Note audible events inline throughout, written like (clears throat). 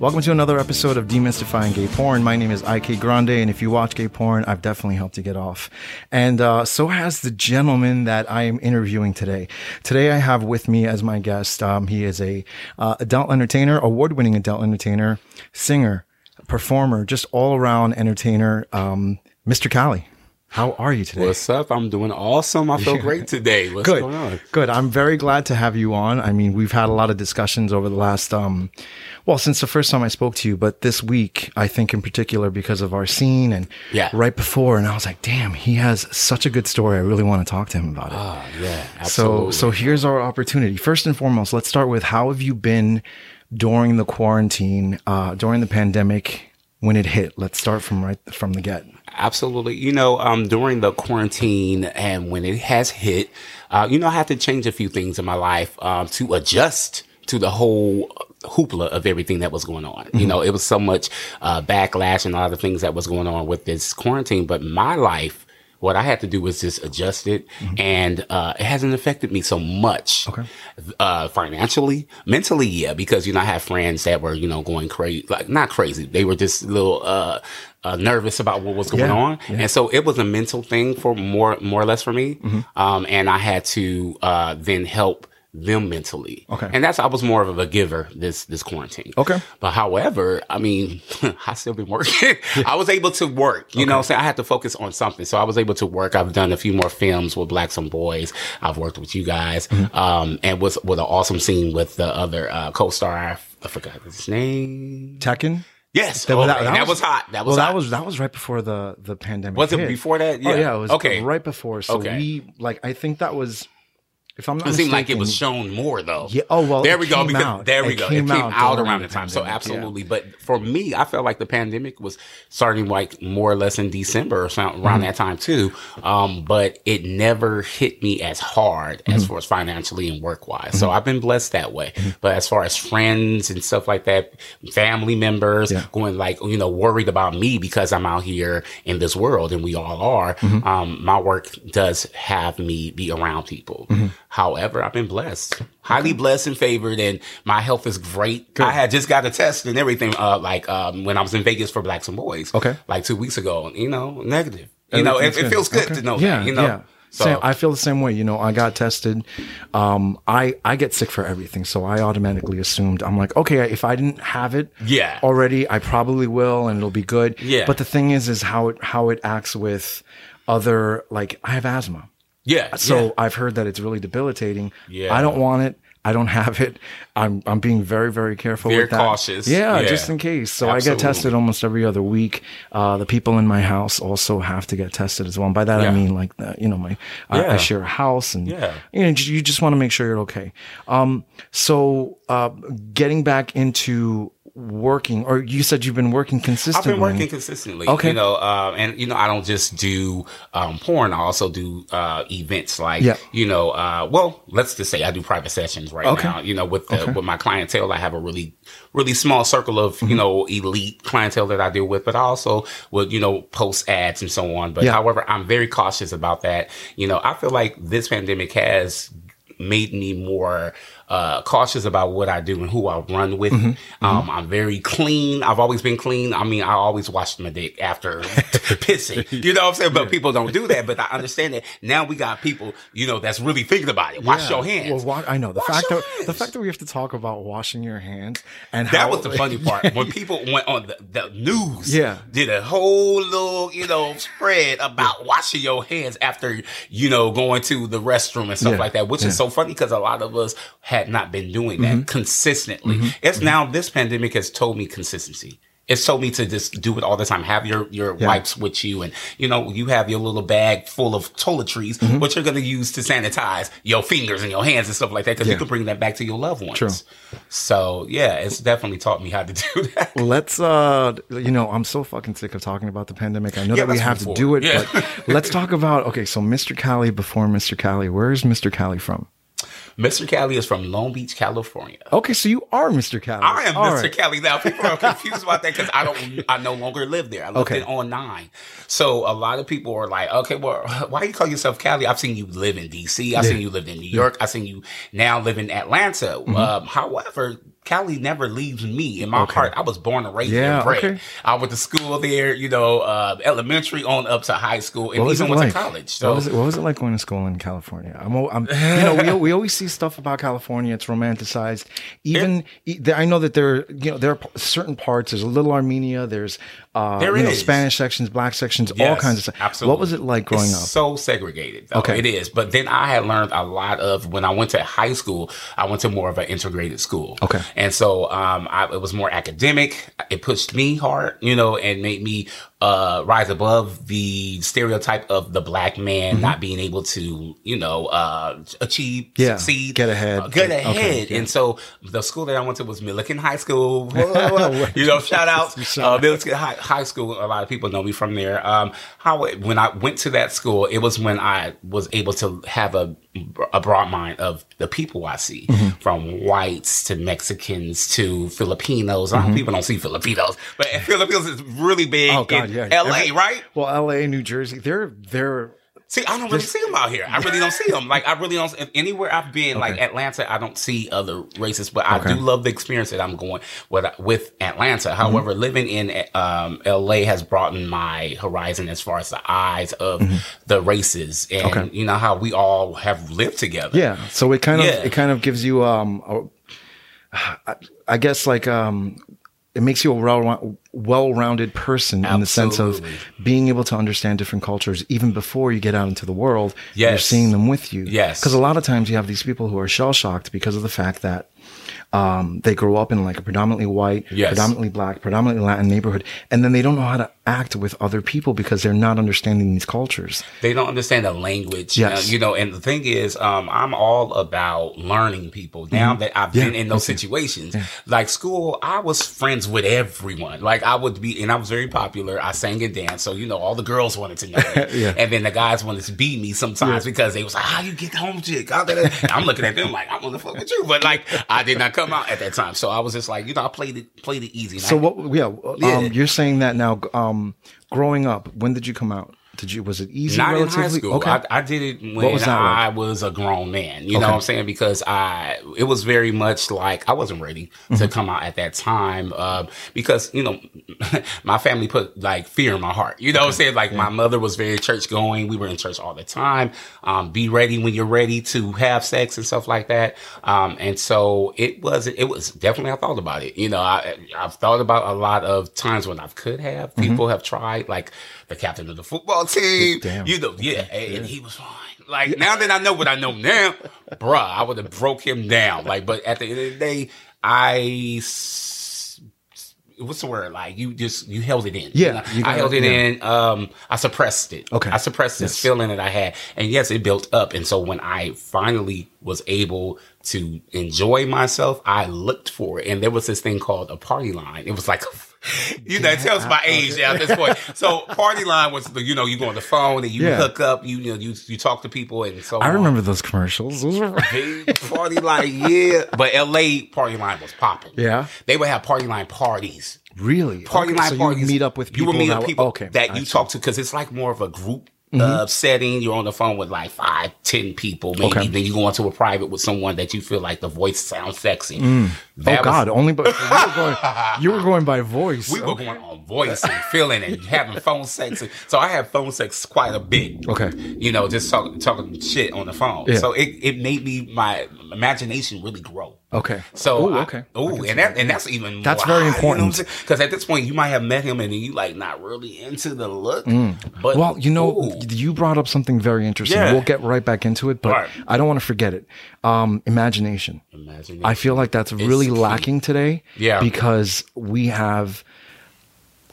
Welcome to another episode of Demystifying Gay Porn. My name is IK Grande, and if you watch gay porn, I've definitely helped you get off. And uh, so has the gentleman that I am interviewing today. Today, I have with me as my guest. Um, he is a uh, adult entertainer, award-winning adult entertainer, singer, performer, just all-around entertainer, um, Mr. Cali. How are you today? What's up? I'm doing awesome. I feel (laughs) great today. What's Good. going on? Good. I'm very glad to have you on. I mean, we've had a lot of discussions over the last, um, well, since the first time I spoke to you, but this week, I think in particular because of our scene and Yeah. right before, and I was like, damn, he has such a good story. I really want to talk to him about it. Ah, yeah, so, so here's our opportunity. First and foremost, let's start with how have you been during the quarantine, uh, during the pandemic when it hit? Let's start from right from the get. Absolutely. You know, um, during the quarantine and when it has hit, uh, you know, I had to change a few things in my life um, to adjust to the whole hoopla of everything that was going on. You know, it was so much uh, backlash and all the things that was going on with this quarantine. But my life, what I had to do was just adjust it, and uh, it hasn't affected me so much. Okay. Uh, financially, mentally, yeah, because you know I have friends that were you know going crazy, like not crazy, they were just a little uh, uh, nervous about what was going Yeah, on, yeah. and so it was a mental thing for more more or less for me, Mm-hmm. um, and I had to uh, then help them mentally. Okay. and that's I was more of a giver this this quarantine. Okay. But however, I mean, (laughs) I still been working. (laughs) I was able to work, you know what I'm saying? I had to focus on something. So I was able to work. I've done a few more films with Blacks and Boys. I've worked with you guys. Mm-hmm. Um, and was with an awesome scene with the other uh, co-star. I forgot his name. Tekken. Yes. That- oh, that- that, that was- was hot. That Well, was that was that was right before the the pandemic. Was it hit. before that? Oh Yeah. yeah, it was Okay. right before. So Okay. we like I think that was if I'm not it seemed like it was shown more though. Yeah. Oh well. there we go. Because out. there we It go. Came it came out, during around the time. So pandemic, yeah. absolutely. But for me, I felt like the pandemic was starting like more or less in December or something around Mm-hmm. that time too. Um, but it never hit me as hard Mm-hmm. as far as financially and work wise. So I've been blessed that way. But as far as friends and stuff like that, family members Yeah. going like, you know, worried about me because I'm out here in this world and we all are. Mm-hmm. Um, my work does have me be around people. However, I've been blessed, highly blessed and favored, and my health is great. I had just got a test and everything, uh, like um, when I was in Vegas for Blacks and Boys, Okay. like two weeks ago. You know, negative. You know, it, it feels good Okay. to know Yeah, that. You know, yeah. so Same, I feel the same way. You know, I got tested. Um, I I get sick for everything, so I automatically assumed I'm like, okay, if I didn't have it, Yeah. already, I probably will, and it'll be good. Yeah. But the thing is, is how it how it acts with other like I have asthma. Yeah. So yeah. I've heard that it's really debilitating. Yeah. I don't want it. I don't have it. I'm I'm being very very careful. Very with that. cautious. Yeah, Yeah. just in case. So I get tested almost every other week. Uh, the people in my house also have to get tested as well. And by that I mean like the, you know my I, I share a house and Yeah. you know you just want to make sure you're okay. Um, so uh, getting back into working, or you said you've been working consistently I've been working consistently. Okay. You know, uh, and you know, I don't just do um, porn. I also do uh, events like, Yeah. you know, uh, well, let's just say I do private sessions right Okay. now. You know, with the, with my clientele, I have a really, really small circle of Mm-hmm. you know elite clientele that I deal with, but I also would you know post ads and so on. But Yeah. however, I'm very cautious about that. You know, I feel like this pandemic has made me more uh, cautious about what I do and who I run with. Mm-hmm. Um, I'm very clean. I've always been clean. I mean, I always wash my dick after (laughs) pissing. You know what I'm saying? But people don't do that. But I understand that now we got people, you know, that's really thinking about it. Wash Yeah. your hands. Well, wa- I know the Wash fact that the fact that we have to talk about washing your hands and that how, was the funny part when (laughs) people went on the, the news. Yeah. did a whole little you know spread about washing your hands after you know going to the restroom and stuff Yeah. like that, which is so funny because a lot of us had not been doing that mm-hmm. consistently. Mm-hmm. It's mm-hmm. now this pandemic has told me consistency. It's told me to just do it all the time. Have your your wipes with you, and you know you have your little bag full of toiletries, which you're going to use to sanitize your fingers and your hands and stuff like that, because Yeah. you can bring that back to your loved ones. True. So yeah, it's definitely taught me how to (laughs) do that. Let's, uh, you know, I'm so fucking sick of talking about the pandemic. I know Yeah, that we have to do it. Yeah. but let's talk about, okay, so Mr. Cali before Mr. Cali. Where's Mr. Cali from? Mr. Cali is from Long Beach, California. Okay, so you are Mr. Cali. I am All Mr. right. Cali now. People are (laughs) confused about that because I don't, I no longer live there. I lived Okay. in on nine. So a lot of people are like, okay, well, why do you call yourself Cali? I've seen you live in DC. I've seen you live in New York. I've seen you now live in Atlanta. Mm-hmm. Um, however, Cali never leaves me. In my Okay. heart, I was born and raised Yeah, there. bred. okay. I went to school there, you know, uh, elementary on up to high school, and even went like? to college. So what, was it, what was it like going to school in California? I'm, I'm you know, we, we always see stuff about California. It's romanticized. Even there- I know that there, you know, there are certain parts. There's a little Armenia. There's, uh, There you know. Spanish sections, black sections, all kinds of stuff. Absolutely. What was it like growing It's up? So segregated. Though. Okay. It is. But then I had learned a lot of when I went to high school, I went to more of an integrated school. Okay. And so um, I, it was more academic. It pushed me hard, you know, and made me uh, rise above the stereotype of the black man not being able to, you know, uh, achieve, Mm-hmm. Yeah, succeed, get ahead. uh, get Okay, ahead. yeah. And so the school that I went to was Millikan High School. (laughs) You know, shout out (laughs) uh, Millikan High, High School. A lot of people know me from there. Um, how it- when I went to that school, it was when I was able to have a a broad mind of the people I see, Mm-hmm. from whites to Mexicans to Filipinos. A lot of people don't see Filipinos, but (laughs) Filipinos is really big Mm-hmm. Oh God, yeah. L.A. Every- right? Well, L.A., New Jersey, they're they're See, I don't really see them out here. I really don't see them. Like, I really don't. If anywhere I've been, like Atlanta, I don't see other races. But I Okay. do love the experience that I'm going with with Atlanta. However, Mm-hmm. living in um, LA has broadened my horizon as far as the eyes of Mm-hmm. the races, and Okay. you know how we all have lived together. Yeah. So it kind of Yeah. it kind of gives you um a, I- I guess like um it makes you a well well-rounded person in the sense of being able to understand different cultures even before you get out into the world. You're seeing them with you. Yes. Because a lot of times you have these people who are shell shocked because of the fact that um, they grow up in like a predominantly white, Yes. predominantly black, predominantly Latin neighborhood, and then they don't know how to act with other people because they're not understanding these cultures. they don't understand the language. Yes. uh, you know, and the thing is, um, I'm all about learning people. Now that I've been Mm-hmm. In those situations, like school, I was friends with everyone. Like I would be, and I was very popular. I sang and danced, so you know, all the girls wanted to know me, (laughs) Yeah. and then the guys wanted to beat me sometimes because they was like, "How you get home, chick?" How I-" And I'm looking at them like, "I'm want to fuck with you," but like, I did not come out at that time, so I was just like, you know, I played it, played it easy. So I- what? Yeah, Yeah. Um, you're saying that now. Um, growing up, when did you come out? Did you? Was it easy? Not in high school. Okay. I, I did it when was I like? was a grown man. You know what I'm saying? Because I, it was very much like I wasn't ready to Mm-hmm. come out at that time. Uh, because you know, (laughs) my family put like fear in my heart. You know what I'm saying? Like my mother was very church going. We were in church all the time. Um, be ready when you're ready to have sex and stuff like that. Um, and so it was. It was definitely. I thought about it. You know, I I've thought about a lot of times when I could have. Mm-hmm. People have tried, like the captain of the football team. Damn. You know, yeah, and, and he was fine. Like now that I know what I know now, bruh, I would have broke him down. Like, but at the end of the day, I What's the word? Like you just you held it in. Yeah, You know, I held it yeah. in. Um, I suppressed it. Okay. I suppressed this Yes. feeling that I had, and yes, it built up. And so when I finally was able to enjoy myself, I looked for it, and there was this thing called a party line. It was like. You know, it tells my age at this point. So, party line was the, you know, you go on the phone and you Yeah. hook up, you, you know, you you talk to people and so I on. remember those commercials. (laughs) Those were party line, yeah. But LA party line was popping. Yeah. They would have party line parties. really Party Okay, line so parties. meet up with people. You would meet that up people okay, that I you see. Mm-hmm. talk to because it's like more of a group uh, setting. You're on the phone with like five, ten people, maybe. Okay. Then you go into a private with someone that you feel like the voice sounds sexy. Oh That was- God! Only but you were going. (laughs) You were going by voice. we were going on voice and feeling and having phone sex. So I have phone sex quite a bit. Okay. You know, just talk, talking shit on the phone. Yeah. So it, it made me my imagination really grow. Okay. So Ooh, okay. Oh, and that and that's even That's very important. because at this point you might have met him and you like not really into the look. But Mm. Well, you know, ooh. you brought up something very interesting. Yeah. We'll get right back into it, but Right. I don't want to forget it. Um, imagination. Imagination. I feel like that's really lacking today. Yeah. Because we have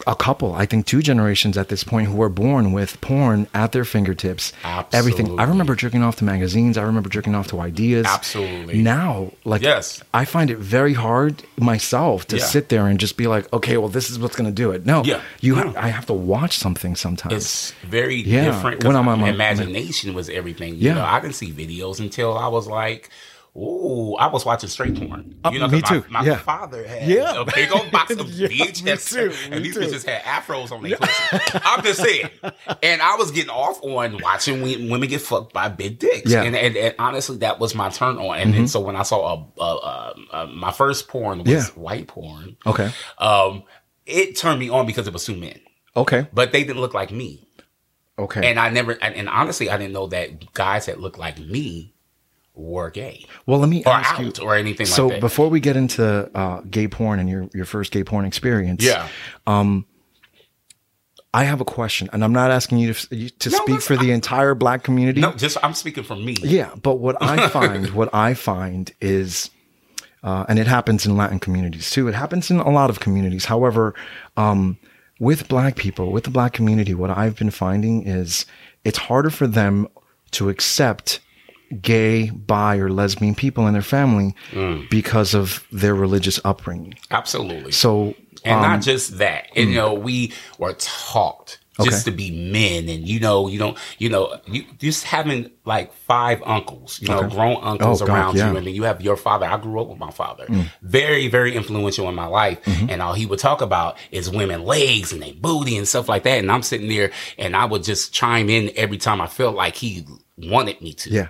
a couple, I think two generations at this point who are born with porn at their fingertips. Absolutely. Everything. I remember jerking off to magazines. I remember jerking off to ideas. Absolutely. Now, like, Yes. I find it very hard myself to Yeah. sit there and just be like, okay, well, this is what's going to do it. No, Yeah. you. Yeah. Ha- I have to watch something sometimes. it's very Yeah, different. when I'm on my- imagination was everything. You Yeah. know, I didn't see videos until I was like, Ooh, I was watching straight porn. Uh, you know, me my, too. My Yeah. father had Yeah. a big old box of Yeah, me VHS, and these too. bitches had afros on their pussy. I'm just saying. And I was getting off on watching women get fucked by big dicks. Yeah. Mm-hmm. And, and, and honestly, that was my turn on. And then so when I saw a, a, a, a my first porn was Yeah. white porn. Okay. Um, it turned me on because it was two men, Okay. but they didn't look like me. Okay. And I never, and, and honestly, I didn't know that guys that looked like me were gay well, let me or ask you. or anything So like that. So before we get into uh, gay porn and your your first gay porn experience, yeah. Um, I have a question, and I'm not asking you to you to No, speak for the entire black community. No, just I'm speaking for me. Yeah, but what I (laughs) find, what I find is, uh, and it happens in Latin communities too. It happens in a lot of communities. However, um, with black people, with the black community, what I've been finding is it's harder for them to accept gay, bi, or lesbian people in their family Mm. because of their religious upbringing. Absolutely. So, and um, not just that. And, you know, we were taught just Okay. to be men, and you know, you don't, you know, you just having like five uncles, you know, Okay. grown uncles Oh, God, around yeah. you, and then you have your father. I grew up with my father, very, very influential in my life, Mm-hmm. and all he would talk about is women legs and they booty and stuff like that. And I'm sitting there, and I would just chime in every time I felt like he wanted me to. yeah,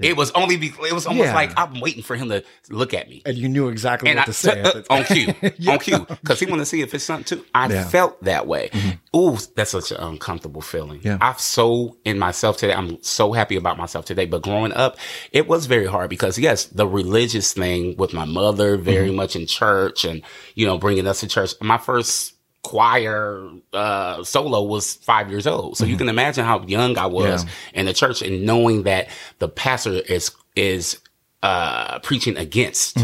It was only be, it was almost Yeah. like I'm waiting for him to look at me. and you knew exactly And what I, to say the on cue, (laughs) on cue, because he wanted to see if it's something too. I Yeah. felt that way. Ooh, that's such an uncomfortable feeling. Yeah. I'm so in myself today. I'm so happy about myself today. But growing up, it was very hard because yes, the religious thing with my mother, very Mm-hmm. much in church, and you know, bringing us to church. My first choir uh solo was five years old so you can imagine how young i was Mm-hmm. Yeah. in the church and knowing that the pastor is is uh preaching against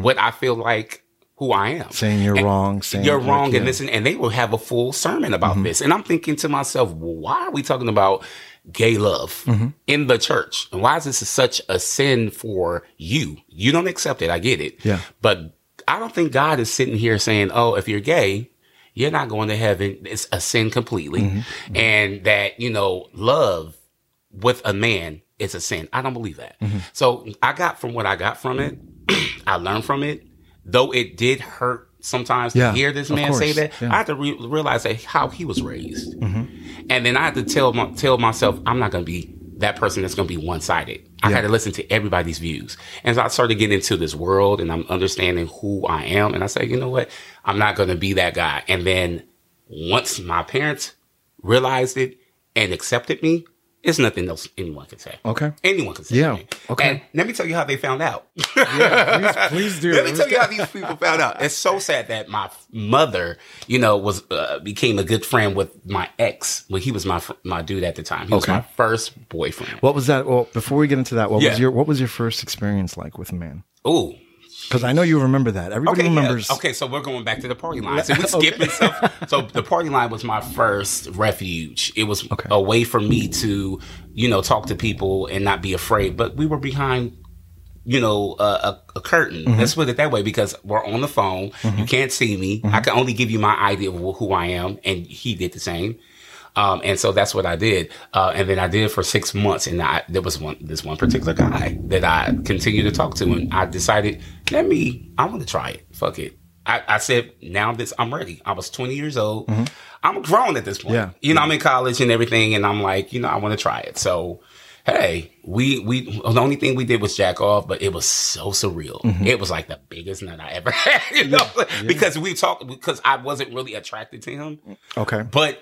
what I feel like who I am. Mm-hmm. Saying you're And wrong, saying you're wrong. Mm-hmm. and listen, and they will have a full sermon about this. And I'm thinking to myself, why are we talking about gay love Mm-hmm. in the church? And why is this such a sin for you? You don't accept it. I get it. Yeah. But I don't think God is sitting here saying, oh, if you're gay, you're not going to heaven. It's a sin completely. Mm-hmm. And that, you know, love with a man is a sin. I don't believe that. Mm-hmm. So I got from what I got from it. (clears throat) I learned from it, though it did hurt sometimes Yeah, to hear this man say that. yeah. I had to re- realize that how he was raised, Mm-hmm. and then I had to tell my, tell myself I'm not going to be that person that's going to be one sided. I Yeah. had to listen to everybody's views, and so I started getting into this world, and I'm understanding who I am, and I said, you know what, I'm not going to be that guy. And then once my parents realized it and accepted me, it's nothing else anyone can say. Okay. Anyone can say. Yeah, me. okay. And let me tell you how they found out. please, please do. (laughs) Let me tell you how these people found out. It's so sad that my mother, you know, was uh, became a good friend with my ex. when he was my fr- my dude at the time. He was my first boyfriend. What was that? Well, before we get into that, what Yeah. was your what was your first experience like with a man? Ooh. Because I know you remember that. Everybody Okay, yeah. remembers. Okay, so we're going back to the party line. So we (laughs) skipping stuff. So the party line was my first refuge. It was Okay. a way for me to, you know, talk to people and not be afraid. But we were behind, you know, a, a, a curtain. Mm-hmm. Let's put it that way because we're on the phone. You can't see me. Mm-hmm. I can only give you my idea of who I am, and he did the same. Um, and so that's what I did. Uh, and then I did it for six months. And I, there was one, this one particular guy that I continued to talk to. And I decided, let me, I want to try it. Fuck it. I, I said, now this, I'm ready. I was 20 years old. Mm-hmm. I'm grown at this point. Yeah. You know, I'm in college and everything. And I'm like, you know, I want to try it. So, hey, we, we, the only thing we did was jack off, but it was so surreal. Mm-hmm. It was like the biggest nut I ever had, (laughs) you know, because we talked, because I wasn't really attracted to him Okay. but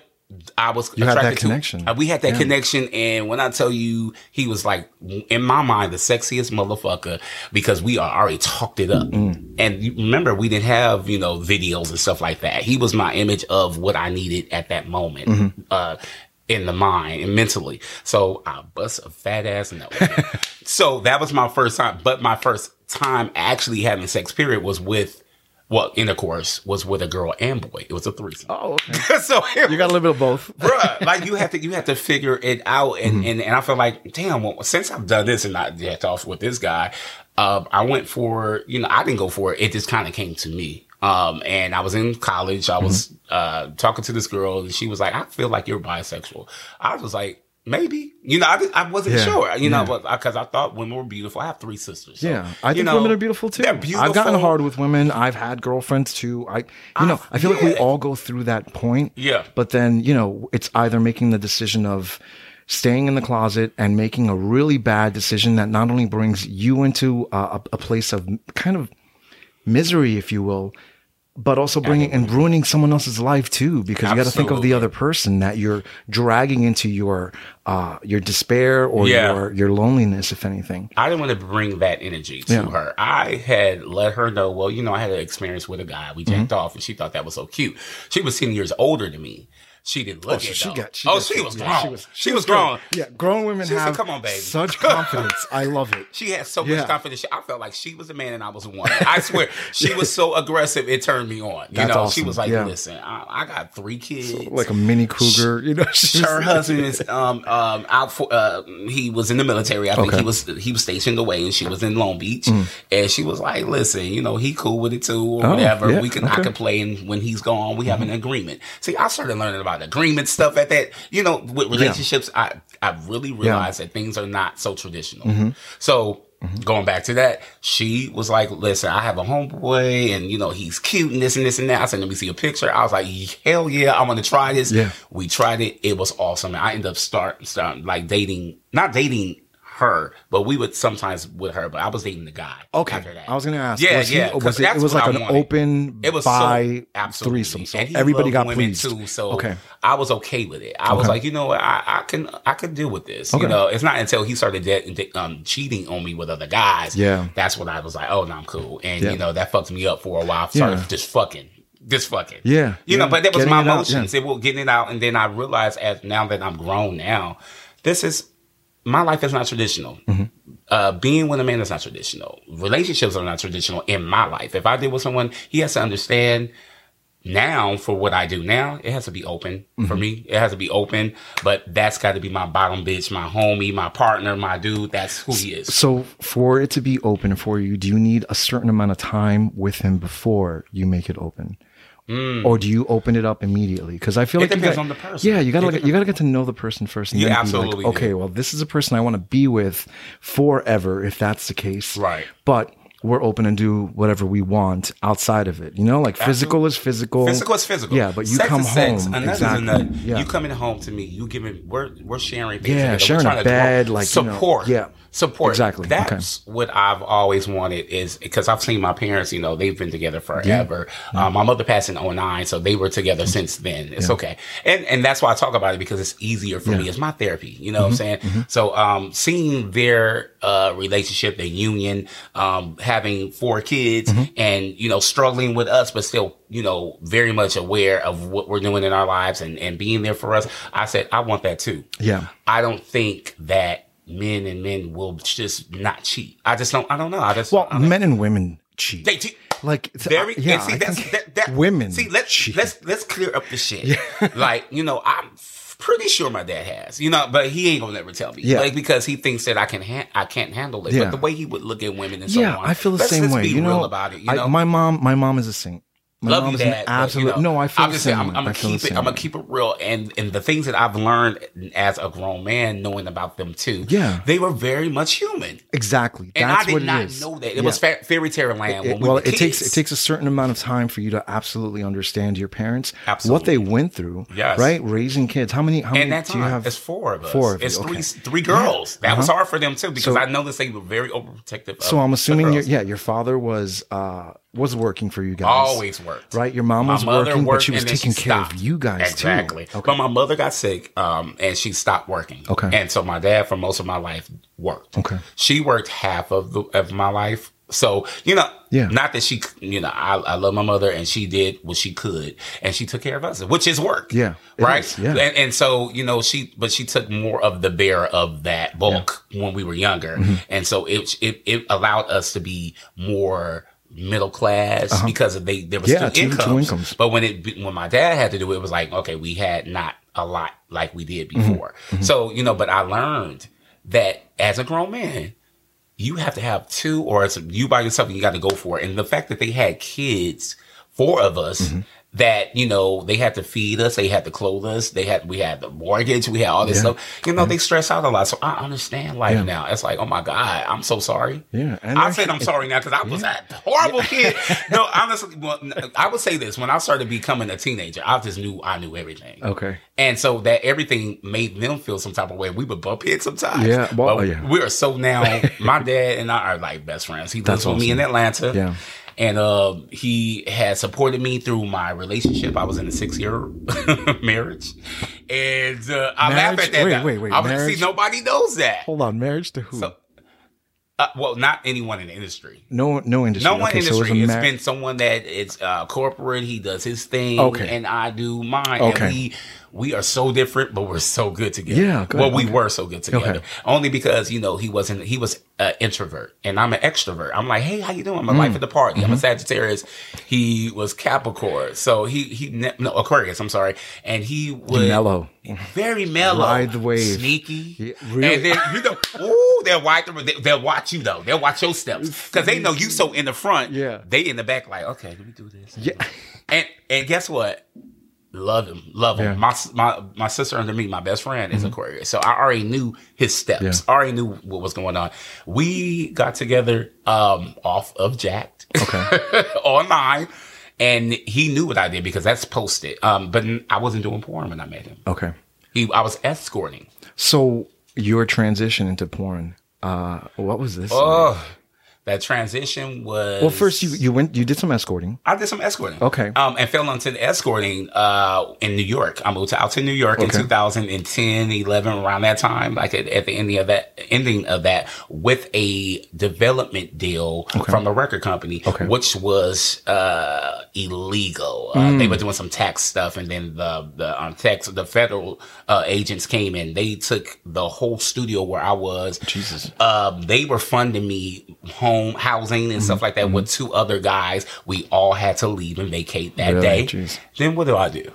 I was You had that attracted to- connection. uh, we had that Yeah. connection, and when I tell you, he was like in my mind the sexiest motherfucker because we are already talked it up. Mm. And you remember, we didn't have you know videos and stuff like that. He was my image of what I needed at that moment. Mm-hmm. Uh, in the mind and mentally. So I bust a fat ass no. (laughs) so that was my first time. But my first time actually having sex period was with well, intercourse was with a girl and boy. It was a threesome. Oh, okay. (laughs) so it You got a little bit of both. (laughs) bruh, like you have to you have to figure it out and Mm-hmm. and, and I feel like damn well, since I've done this and I jacked off with this guy um I went for you know I didn't go for it it just kind of came to me um and I was in college I was Mm-hmm. uh talking to this girl and she was like I feel like you're bisexual I was like Maybe. You know, I, I wasn't Yeah, sure. You know, yeah. because I thought women were beautiful. I have three sisters. so, Yeah, I you think know, women are beautiful too. They're I've gotten hard with women. I've had girlfriends too. I, you ah, know, I've- I feel like we all go through that point. Yeah. But then, you know, it's either making the decision of staying in the closet and making a really bad decision that not only brings you into a, a place of kind of misery, if you will, but also bringing and ruining someone else's life too, because you got to think of the other person that you're dragging into your uh, your despair or Yeah. your your loneliness, if anything. I didn't want to bring that energy to Yeah. her. I had let her know, well, you know, I had an experience with a guy. We jacked Mm-hmm. off and she thought that was so cute. She was 10 years older than me. She didn't look Oh, it. so she though. got. She oh, got- she was yeah, grown. She was, grown. Yeah, grown women She have "Come on, baby." such (laughs) confidence. I love it. She had so Yeah. much confidence. I felt like she was a man and I was a woman. I swear, (laughs) she was so aggressive. It turned me on. You That's know, awesome. she was like, Yeah. "Listen, I, I got three kids. Like a mini cougar, you know. (laughs) she's- her husband is um um out for uh he was in the military. I think Okay. Mm. he was he was stationed away and she was in Long Beach. And she was like, Listen, you know, he cool with it too or Oh, whatever. we can okay. Mm-hmm. I can play and when he's gone, we have an agreement. See, I started learning about agreement stuff at that, you know, with relationships, I I really realized that things are not so traditional. Mm-hmm. So Going back to that, she was like, "Listen, I have a homeboy, and you know he's cute and this and this and that." I said, "Let me see a picture." I was like, "Hell yeah, I want to try this." Yeah. We tried it. It was awesome. And I ended up start, start like dating, not dating her, but we would sometimes with her, but I was dating the guy. Okay, After that. I was gonna ask. Yeah, was he- Was it, it was like I an wanted. open It was by so absolutely. threesome, so everybody got women pleased. too. So okay, I was okay with it. I was like, you know what, I, I can I can deal with this. Okay. You know, it's not until he started de- um, cheating on me with other guys. Yeah. that's when I was like, oh no, I'm cool. And Yeah. you know that fucked me up for a while. I started Yeah. just fucking. Just fucking. Yeah, You know, but that was Getting my it out, emotions. It was getting it out. And then I realized as now that I'm grown now, this is my life is not traditional. Mm-hmm. Uh, being with a man is not traditional. Relationships are not traditional in my life. If I deal with someone, he has to understand now for what I do now, it has to be open for Mm-hmm. me. It has to be open, but that's got to be my bottom bitch, my homie, my partner, my dude. That's who he is. So for it to be open for you, do you need a certain amount of time with him before you make it open? Or do you open it up immediately? Because I feel Mm. It like you depends got- on the person. Yeah, you gotta It like, you gotta get to know the person first, and You then be absolutely like, okay, well, this is a person I want to be with forever, if that's the case. Right. But we're open and do whatever we want outside of it. You know, like physical is physical. Physical is physical. Yeah, but you Sex come is sex. home. Is exactly. another- yeah. You coming home to me. You giving. We're we're sharing. Things Yeah, together. We're sharing a to grow. bed, like, you know, support. yeah. support. Exactly. That's what I've always wanted. Is because I've seen my parents. You know, they've been together forever. Um, my mother passed in 09, so they were together since then. It's okay, and and that's why I talk about it because it's easier for me. It's my therapy. You know what I'm saying? So um, seeing their uh, relationship, their union, um, having four kids, and you know struggling with us, but still you know very much aware of what we're doing in our lives and and being there for us. I said I want that too. Yeah. I don't think that men and men will just not cheat. I just don't. I don't know. I just Well, I men and women cheat. they cheat. like it's- Very yeah, see that's that, that women See, let's cheat. let's let's clear up the shit. like you know, I'm pretty sure my dad has. You know, but he ain't gonna never tell me. Yeah. like because he thinks that I can ha- I can't handle it. Yeah. But the way he would look at women and so yeah, on. I feel the same way. Be you know, real about it. You I- know, my mom, my mom is a saint. My Love you, is Dad. but, absolute. you know, no, I feel I'm the just same saying. I'm. I'm gonna keep it. I'm gonna keep it real, and and the things that I've learned as a grown man, knowing about them too. Yeah. they were very much human, Exactly. and That's I did not it is. know that. It Yeah. was fa- fairy tale land. It- when we well, it takes it takes a certain amount of time for you to absolutely understand your parents, what they went through, Yes. right? Raising kids. How many? How And many that do you have? it's four of us. Four of you, it's okay. three three girls. That was Uh-huh. hard for them too because So- I noticed they were very overprotective. so I'm assuming, your, yeah, your father was uh was working for you guys. always worked. right. Your mom My was working, but she was taking she care stopped. of you guys exactly. too. Okay. But my mother got sick, um, and she stopped working. Okay. And so my dad, for most of my life, worked. Okay. She worked half of the of my life. So you know, Yeah. Not that she, you know, I, I love my mother, and she did what she could, and she took care of us, which is work. Yeah, Right. is, yeah. And, and so you know, she, but she took more of the bear of that bulk when we were younger, Mm-hmm. and so it, it it allowed us to be more middle class because they there was Uh-huh. Yeah, still two- two incomes. incomes. But when it when my dad had to do it, it was like okay, we had not a lot like we did Mm-hmm. before. So you know, but I learned that as a grown man, you have to have two, or it's you by yourself, and you got to go for it. And the fact that they had kids, four of us. Mm-hmm. That you know they had to feed us, they had to clothe us, they had we had the mortgage, we had all this Yeah. stuff. You know, they stress out a lot. So I understand life Yeah. now. It's like, oh my god, I'm so sorry. Yeah, and I said I'm sorry now because I was a horrible kid. (laughs) No, honestly, well, I would say this: when I started becoming a teenager, I just knew I knew everything. Okay. And so that everything made them feel some type of way. We would bump heads sometimes. Yeah, well, But yeah. We are so now. (laughs) my dad and I are like best friends. He lives That's with me in. Atlanta. Yeah. And uh, he had supported me through my relationship. I was in a six year (laughs) marriage. And uh, I laugh at that. Wait, wait, wait, I marriage? see, nobody knows that. Hold on, marriage to who? So- Uh, well, not anyone in the industry. no, no industry. No one okay, in so it was industry. a it's been someone that it's uh, corporate. He does his thing, Okay. and I do mine. Okay. And we we are so different, but we're so good together. Yeah, good. Well, we Okay. were so good together. Okay. Only because you know he wasn't. He was an introvert, and I'm an extrovert. I'm like, hey, how you doing? I'm a life of the party. Mm-hmm. I'm a Sagittarius. He was Capricorn, so he he ne- no Aquarius. I'm sorry, and he was mellow. very mellow, Ride the wave. sneaky, Yeah, really? and then you know, ooh, they'll. They, they'll watch you though. They'll watch your steps because they know you so in the front. Yeah. they in the back like, okay, let me do this. Yeah. and and guess what? Love him, love him. Yeah. Mm-hmm. My my my sister under me, my best friend is Aquarius, so I already knew his steps. Yeah. I already knew what was going on. We got together um off of Jack'd, Okay. (laughs) online. And he knew what I did because that's posted. Um, but I wasn't doing porn when I met him. Okay. He, I was escorting. So your transition into porn. Uh, what was this? Oh, that transition was. well, first you you went you did some escorting. I did some escorting. Okay. Um, and fell into the escorting uh, in New York. I moved to, out to New York in Okay. 2010, 11, around that time, like at, at the ending of that, ending of that, with a development deal from a record company, Okay. which was uh, illegal. Uh, Mm. They were doing some tax stuff, and then the the um, tax the federal uh, agents came in. They took the whole studio where I was. Jesus. Um, they were funding me home housing and stuff mm-hmm. like that with mm-hmm. two other guys. We all had to leave and vacate that Really? day. Jeez. Then what do I do?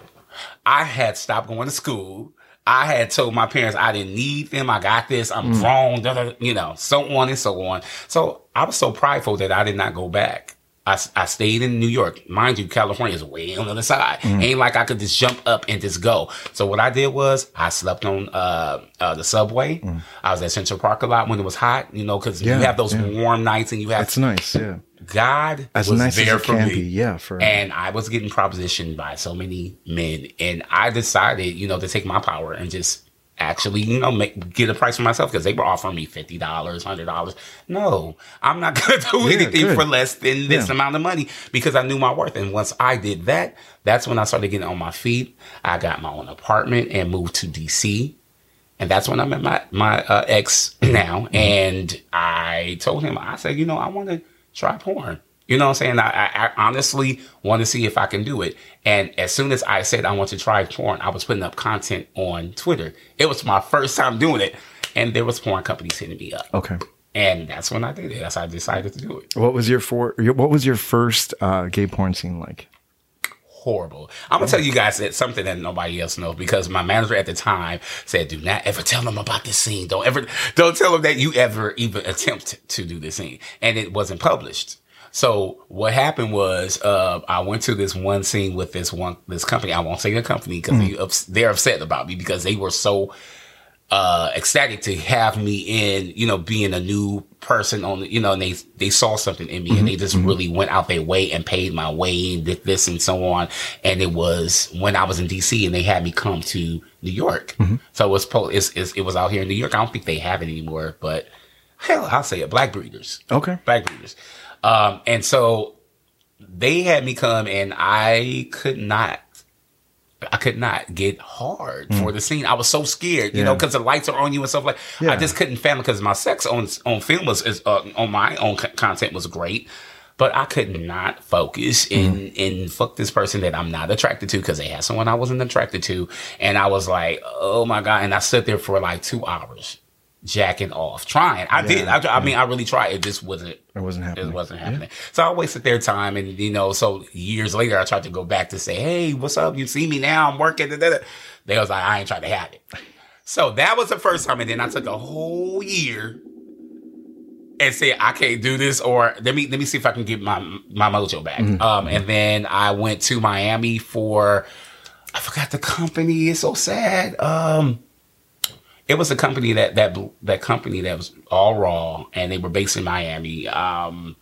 I had stopped going to school. I had told my parents I didn't need them. I got this. I'm mm. grown. da, da, you know, so on and so on. So I was so prideful that I did not go back. I, I stayed in New York. Mind you, California is way on the other side. Ain't like I could just jump up and just go. So what I did was I slept on uh, uh, the subway. I was at Central Park a lot when it was hot, you know, because Yeah, you have those yeah. warm nights and you have It's nice. Yeah. God As was nice as there it for me. be. Yeah. For And I was getting propositioned by so many men, and I decided, you know, to take my power and just actually, you know, make get a price for myself because they were offering me fifty dollars, hundred dollars. No, I'm not (laughs) gonna do Yeah, anything good. for less than this Yeah. amount of money because I knew my worth. And once I did that, that's when I started getting on my feet. I got my own apartment and moved to DC. And that's when I met my my uh, ex (clears throat) now, and I told him, I said, you know, I want to try porn. You know what I'm saying? I, I, I honestly want to see if I can do it. And as soon as I said I want to try porn, I was putting up content on Twitter. It was my first time doing it, and there was porn companies hitting me up, okay. and that's when I did it. That's how I decided to do it. What was your for? What was your first uh, gay porn scene like? horrible. I'm gonna tell you guys that something that nobody else knows because my manager at the time said, "Do not ever tell them about this scene. Don't ever, don't tell them that you ever even attempt to do this scene." And it wasn't published. So what happened was, uh, I went to this one scene with this one this company. I won't say the company because they ups- they're upset about me because they were so uh ecstatic to have me in, you know, being a new person on the, you know, and they they saw something in me and they just really went out their way and paid my way and did this and so on. And it was when I was in DC and they had me come to New York. So it was po- it's, it's, it was out here in New York. I don't think they have it anymore, but hell, I'll say it. Black breeders Okay. black breeders. Um, and so they had me come and I could not, I could not get hard for the scene. I was so scared, you know, Mm. Because the lights are on you and stuff like. Yeah. I just couldn't fathom because my sex on on film was is, uh, on my own co- content was great, but I could not focus in Mm. in fuck this person that I'm not attracted to because they had someone I wasn't attracted to, and I was like, oh my god, and I stood there for like two hours. Jacking off, trying. I did. I, I mean, I really tried. It just wasn't It wasn't happening. it wasn't happening. So I wasted their time, and you know, so years later, I tried to go back to say, "Hey, what's up? You see me now? I'm working." They was like, "I ain't trying to have it." So that was the first time, and then I took a whole year, and say I can't do this, or let me let me see if I can get my my mojo back. Mm-hmm. Um, and then I went to Miami for I forgot the company. It's so sad. Um, it was a company that that that company that was all raw, and they were based in Miami. Um,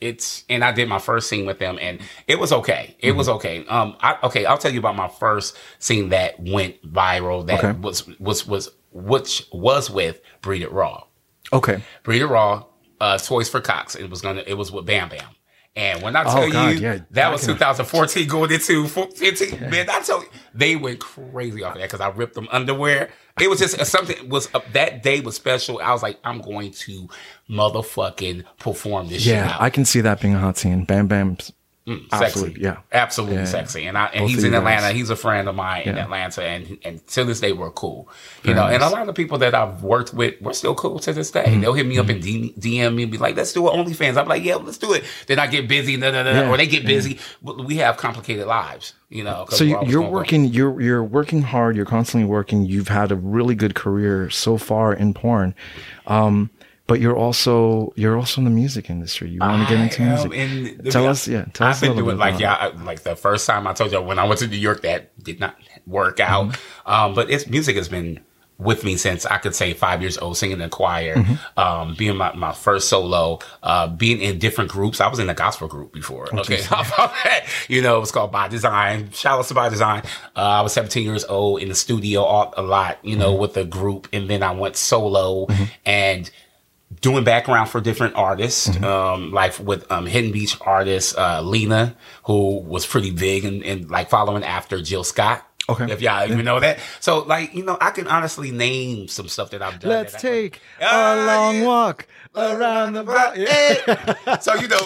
it's and I did my first scene with them, and it was okay. It was okay. Um, I, okay, I'll tell you about my first scene that went viral. That Okay. was was was which was with Breed It Raw. Okay. Breed It Raw, uh, Toys for Cox. It was gonna. It was with Bam Bam. And when I tell Oh, God, you yeah, that back was in- 2014 going into 15, man, I tell you, they went crazy off of that because I ripped them underwear. It was just something was uh, that day was special. I was like, I'm going to motherfucking perform this shit Yeah. I can see that being a hot scene. Bam Bam's sexy. absolutely, yeah. absolutely Yeah. sexy. And I, and Both he's in Atlanta. guys. He's a friend of mine in Atlanta, and and to this day we're cool. You Very know, and a. Mm-hmm. lot of people that I've worked with, we're still cool to this day. They'll hit me up and D- DM me and be like, "Let's do it OnlyFans." I'm like, "Yeah, let's do it." Then I get busy, da, da, da, Yeah. or they get busy. We have complicated lives, you know. So you're working. You're you're working hard. You're constantly working. You've had a really good career so far in porn, um, but you're also you're also in the music industry. You want to get into music. in the- tell us, yeah. Tell I've us been a little doing bit like yeah, I- like the first time I told you when I went to New York, that did not work out. Mm-hmm. Um, but it's music has been with me since I could say five years old, singing in the choir, Mm-hmm. um, being my, my first solo, uh, being in different groups. I was in a gospel group before. Oh, okay, (laughs) how about that? You know, it was called By Design. Shout out to By Design. Uh, I was 17 years old in the studio all, a lot, you know, Mm-hmm. with a group, and then I went solo and doing background for different artists, Mm-hmm. um, like with um, Hidden Beach artist uh, Lena, who was pretty big and, and like following after Jill Scott. Okay. If y'all even know that. So, like, you know, I can honestly name some stuff that I've done. Let's take Ah, a long yeah. walk around the block. Yeah. (laughs) so you know,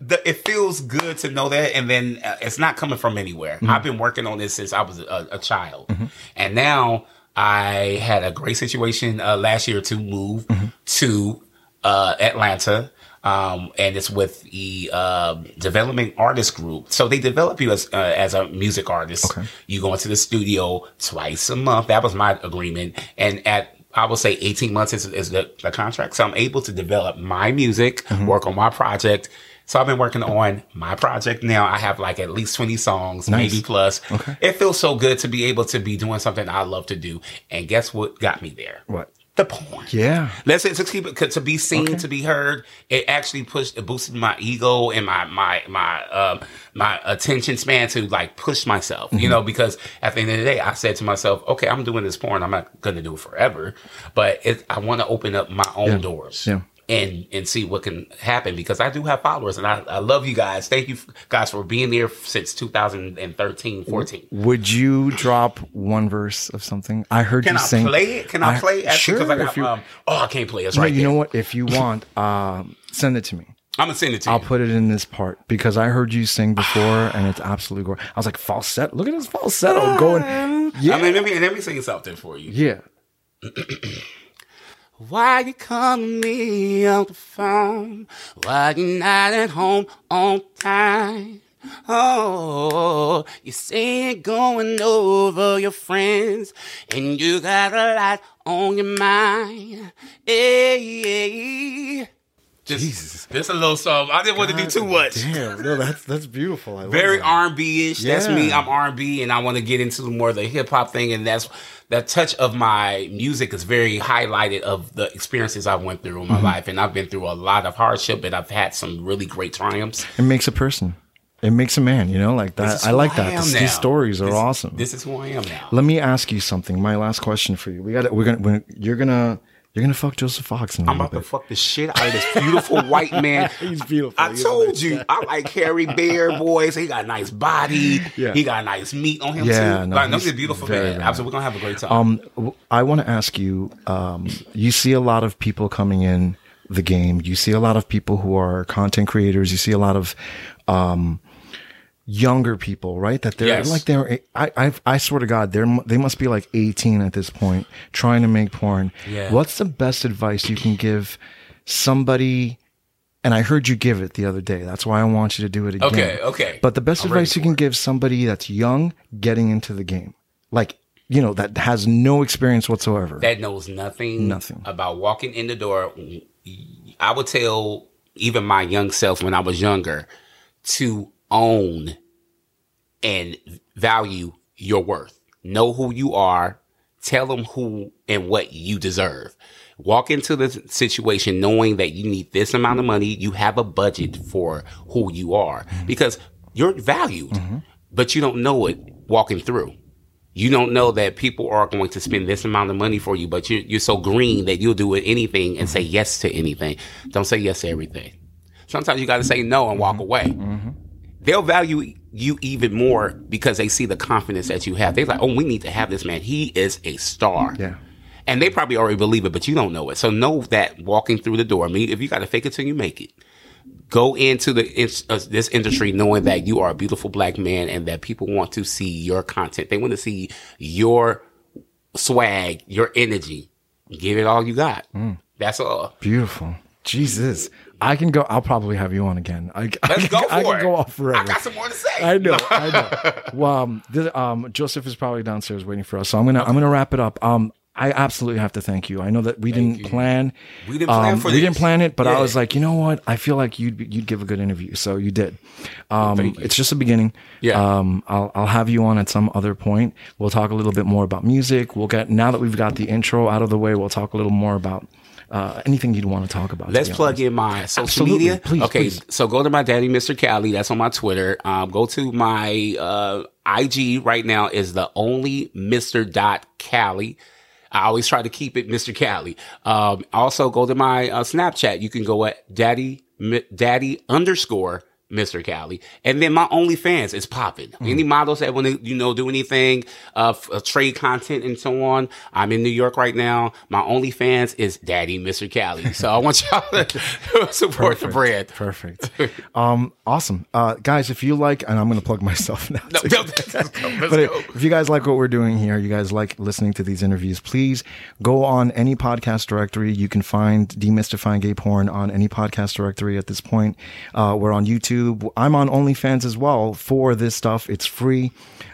the, it feels good to know that, and then uh, it's not coming from anywhere. Mm-hmm. I've been working on this since I was a, a child, and now I had a great situation uh, last year to move Mm-hmm. to uh, Atlanta. Um, and it's with the uh, development artist group. So they develop you as uh, as a music artist. Okay. You go into the studio twice a month. That was my agreement. And at I will say 18 months is, is the, the contract. So I'm able to develop my music, Mm-hmm. work on my project. So I've been working on my project now. I have like at least 20 songs, Nice. maybe plus. Okay. It feels so good to be able to be doing something I love to do. And guess what got me there? What? The porn. Yeah. Let's say to keep it to be seen, Okay. to be heard. It actually pushed, it boosted my ego and my my my um my attention span to like push myself. Mm-hmm. You know, because at the end of the day, I said to myself, okay, I'm doing this porn. I'm not going to do it forever, but it, I want to open up my own Yeah. doors. Yeah. And, and see what can happen because I do have followers and I, I love you guys. Thank you guys for being there since 2013, 14. Would you drop one verse of something? I heard Can you I sing. play it? Can I, I- play it? sure, I got, you- um, oh, I can't play it. It's No, right you know what? If you want, um, send it to me. I'm gonna send it to you. I'll put it in this part because I heard you sing before and it's absolutely gorgeous. I was like falsetto. Look at this falsetto going. Yeah, I mean, let me let me sing something for you. yeah. Why you calling me on the phone? Why you not at home on time? Oh, you say you're going over your friends, and you got a lot on your mind. Hey, just, Jesus. just a little song. I didn't want to do too much. Damn, no, (laughs) that's that's beautiful. I very. R and B ish. That's Yeah. me. I'm R and B, and I want to get into more of the hip hop thing, and that's that touch of my music is very highlighted of the experiences I went through in Mm-hmm. my life, and I've been through a lot of hardship, but I've had some really great triumphs. It makes a person. It makes a man. You know, like that. I like that. This- these stories are This- awesome. This is who I am now. Let me ask you something. My last question for you. We got. We're gonna. We're, you're gonna. You're gonna fuck Joseph Fox I'm about to fuck the shit out of this beautiful white (laughs) man. He's beautiful. I He's told you, guy. I like hairy Bear boys. He got a nice body. Yeah. He got nice meat on him Yeah, too. no, like, no, he's a beautiful very, man. very Absolutely, we're gonna have a great time. Um, I want to ask you. Um, you see a lot of people coming in the game. You see a lot of people who are content creators. You see a lot of um, younger people, right? That they're Yes. like they're. I, I I swear to God, they're they must be like 18 at this point, trying to make porn. Yeah. What's the best advice you can give somebody? And I heard you give it the other day. That's why I want you to do it again. Okay, okay. But the best I'm advice you can it. give somebody that's young getting into the game, like you know, that has no experience whatsoever. that knows nothing, Nothing. about walking in the door, I would tell even my young self when I was younger to own and value your worth. Know who you are. Tell them who and what you deserve. Walk into the situation knowing that you need this amount of money. You have a budget for who you are because you're valued, mm-hmm. but you don't know it walking through. You don't know that people are going to spend this amount of money for you, but you're, you're so green that you'll do anything and say yes to anything. Don't say yes to everything. Sometimes you got to say no and walk mm-hmm. away. Mm-hmm. They'll value you even more because they see the confidence that you have. They're like, oh, we need to have this man. He is a star. Yeah. And they probably already believe it, but you don't know it. So know that walking through the door, I mean, if you got to fake it till you make it, go into the uh, this industry knowing that you are a beautiful black man and that people want to see your content. They want to see your swag, your energy. Give it all you got. That's all. Beautiful. Jesus. I can go. I'll probably have you on again. I, Let's I, go for I can it. go off forever. I got some more to say. I know, (laughs) I know. Well, um, this, um, Joseph is probably downstairs waiting for us, so I'm gonna I'm gonna wrap it up. Um, I absolutely have to thank you. I know that we didn't you. plan. We didn't plan um, for We didn't plan it, but I was like, you know what? I feel like you'd be- you'd give a good interview, so you did. Um, Thank you. it's just a beginning. Yeah. Um, I'll I'll have you on at some other point. We'll talk a little bit more about music. We'll get now that we've got the intro out of the way. We'll talk a little more about. Uh, anything you'd want to talk about. Let's plug in my social Absolutely. media. Please, okay, please. so go to my daddy, Mr. Cali. That's on my Twitter. Um, go to my uh, IG right now is the only Mr. Dot Cali. I always try to keep it Mr. Cali. Um, also go to my uh, Snapchat. You can go at daddy, daddy underscore Mr. Cali. And then my OnlyFans is popping. Mm-hmm. Any models that want to, you know, do anything, uh, f- uh, trade content and so on. I'm in New York right now. My OnlyFans is daddy Mr. Cali. So I want y'all to (laughs) support the brand. Perfect. (laughs) Um, awesome. Uh, guys, if you like, and I'm going to plug myself (laughs) now. No, no, let's go. Let's but go. if you guys like what we're doing here, you guys like listening to these interviews, please go on any podcast directory. You can find Demystifying Gay Porn on any podcast directory at this point. Uh, we're on YouTube. I'm on OnlyFans as well for this stuff. It's free.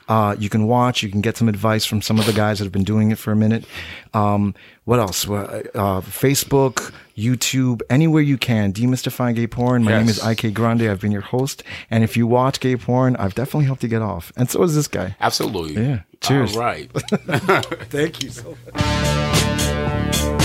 Uh, you can watch. You can get some advice from some of the guys that have been doing it for a minute. Um, what else? Uh, uh, Facebook, YouTube, anywhere you can. Demystifying Gay Porn. My name is IK Grande. I've been your host. And if you watch gay porn, I've definitely helped you get off. And so is this guy. Absolutely. Yeah. Cheers. All right. (laughs) (laughs) Thank you so much.